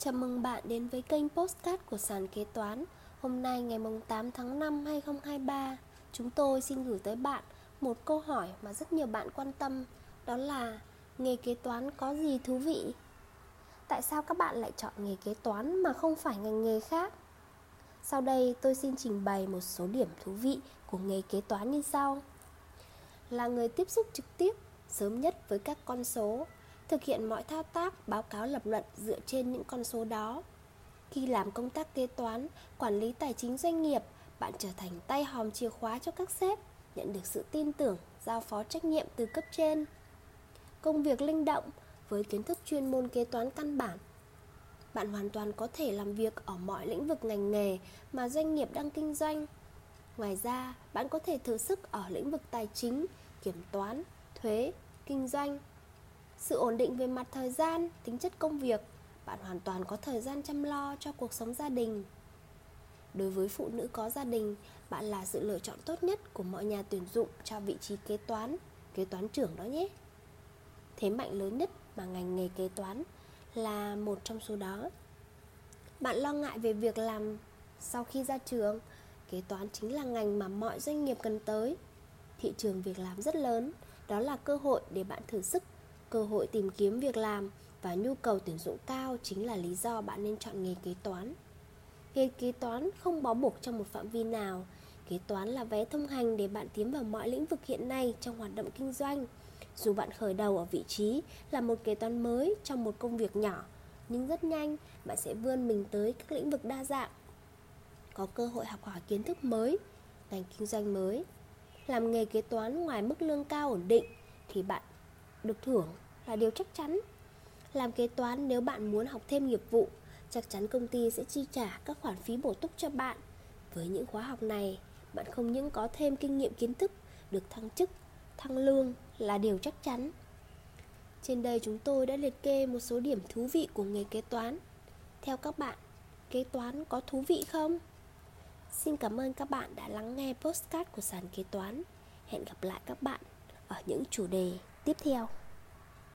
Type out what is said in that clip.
Chào mừng bạn đến với kênh Postcard của sàn kế toán Hôm nay ngày 8 tháng 5 2023 Chúng tôi xin gửi tới bạn một câu hỏi mà rất nhiều bạn quan tâm, Đó là nghề kế toán có gì thú vị? Tại sao các bạn lại chọn nghề kế toán mà không phải ngành nghề khác? Sau đây tôi xin trình bày một số điểm thú vị của nghề kế toán như sau Là người tiếp xúc trực tiếp sớm nhất với các con số thực hiện mọi thao tác, báo cáo lập luận dựa trên những con số đó. Khi làm công tác kế toán, quản lý tài chính doanh nghiệp, bạn trở thành tay hòm chìa khóa cho các sếp, nhận được sự tin tưởng, giao phó trách nhiệm từ cấp trên. Công việc linh động với kiến thức chuyên môn kế toán căn bản. Bạn hoàn toàn có thể làm việc ở mọi lĩnh vực ngành nghề mà doanh nghiệp đang kinh doanh. Ngoài ra, bạn có thể thử sức ở lĩnh vực tài chính, kiểm toán, thuế, kinh doanh sự ổn định về mặt thời gian, tính chất công việc, bạn hoàn toàn có thời gian chăm lo cho cuộc sống gia đình. Đối với phụ nữ có gia đình, bạn là sự lựa chọn tốt nhất của mọi nhà tuyển dụng cho vị trí kế toán kế toán trưởng đó nhé. Thế mạnh lớn nhất mà ngành nghề kế toán là một trong số đó. Bạn lo ngại về việc làm sau khi ra trường, kế toán chính là ngành mà mọi doanh nghiệp cần tới. Thị trường việc làm rất lớn, đó là cơ hội để bạn thử sức cơ hội tìm kiếm việc làm và nhu cầu tuyển dụng cao chính là lý do bạn nên chọn nghề kế toán. Nghề kế toán không bó buộc trong một phạm vi nào. Kế toán là vé thông hành để bạn tiến vào mọi lĩnh vực hiện nay trong hoạt động kinh doanh. Dù bạn khởi đầu ở vị trí là một kế toán mới trong một công việc nhỏ, nhưng rất nhanh bạn sẽ vươn mình tới các lĩnh vực đa dạng. Có cơ hội học hỏi kiến thức mới, ngành kinh doanh mới. Làm nghề kế toán ngoài mức lương cao ổn định thì bạn được thưởng là điều chắc chắn. Làm kế toán nếu bạn muốn học thêm nghiệp vụ, chắc chắn công ty sẽ chi trả các khoản phí bổ túc cho bạn. Với những khóa học này, bạn không những có thêm kinh nghiệm kiến thức, được thăng chức, thăng lương là điều chắc chắn. Trên đây chúng tôi đã liệt kê một số điểm thú vị của nghề kế toán. Theo các bạn, kế toán có thú vị không? Xin cảm ơn các bạn đã lắng nghe postcard của sàn kế toán. Hẹn gặp lại các bạn ở những chủ đề tiếp theo.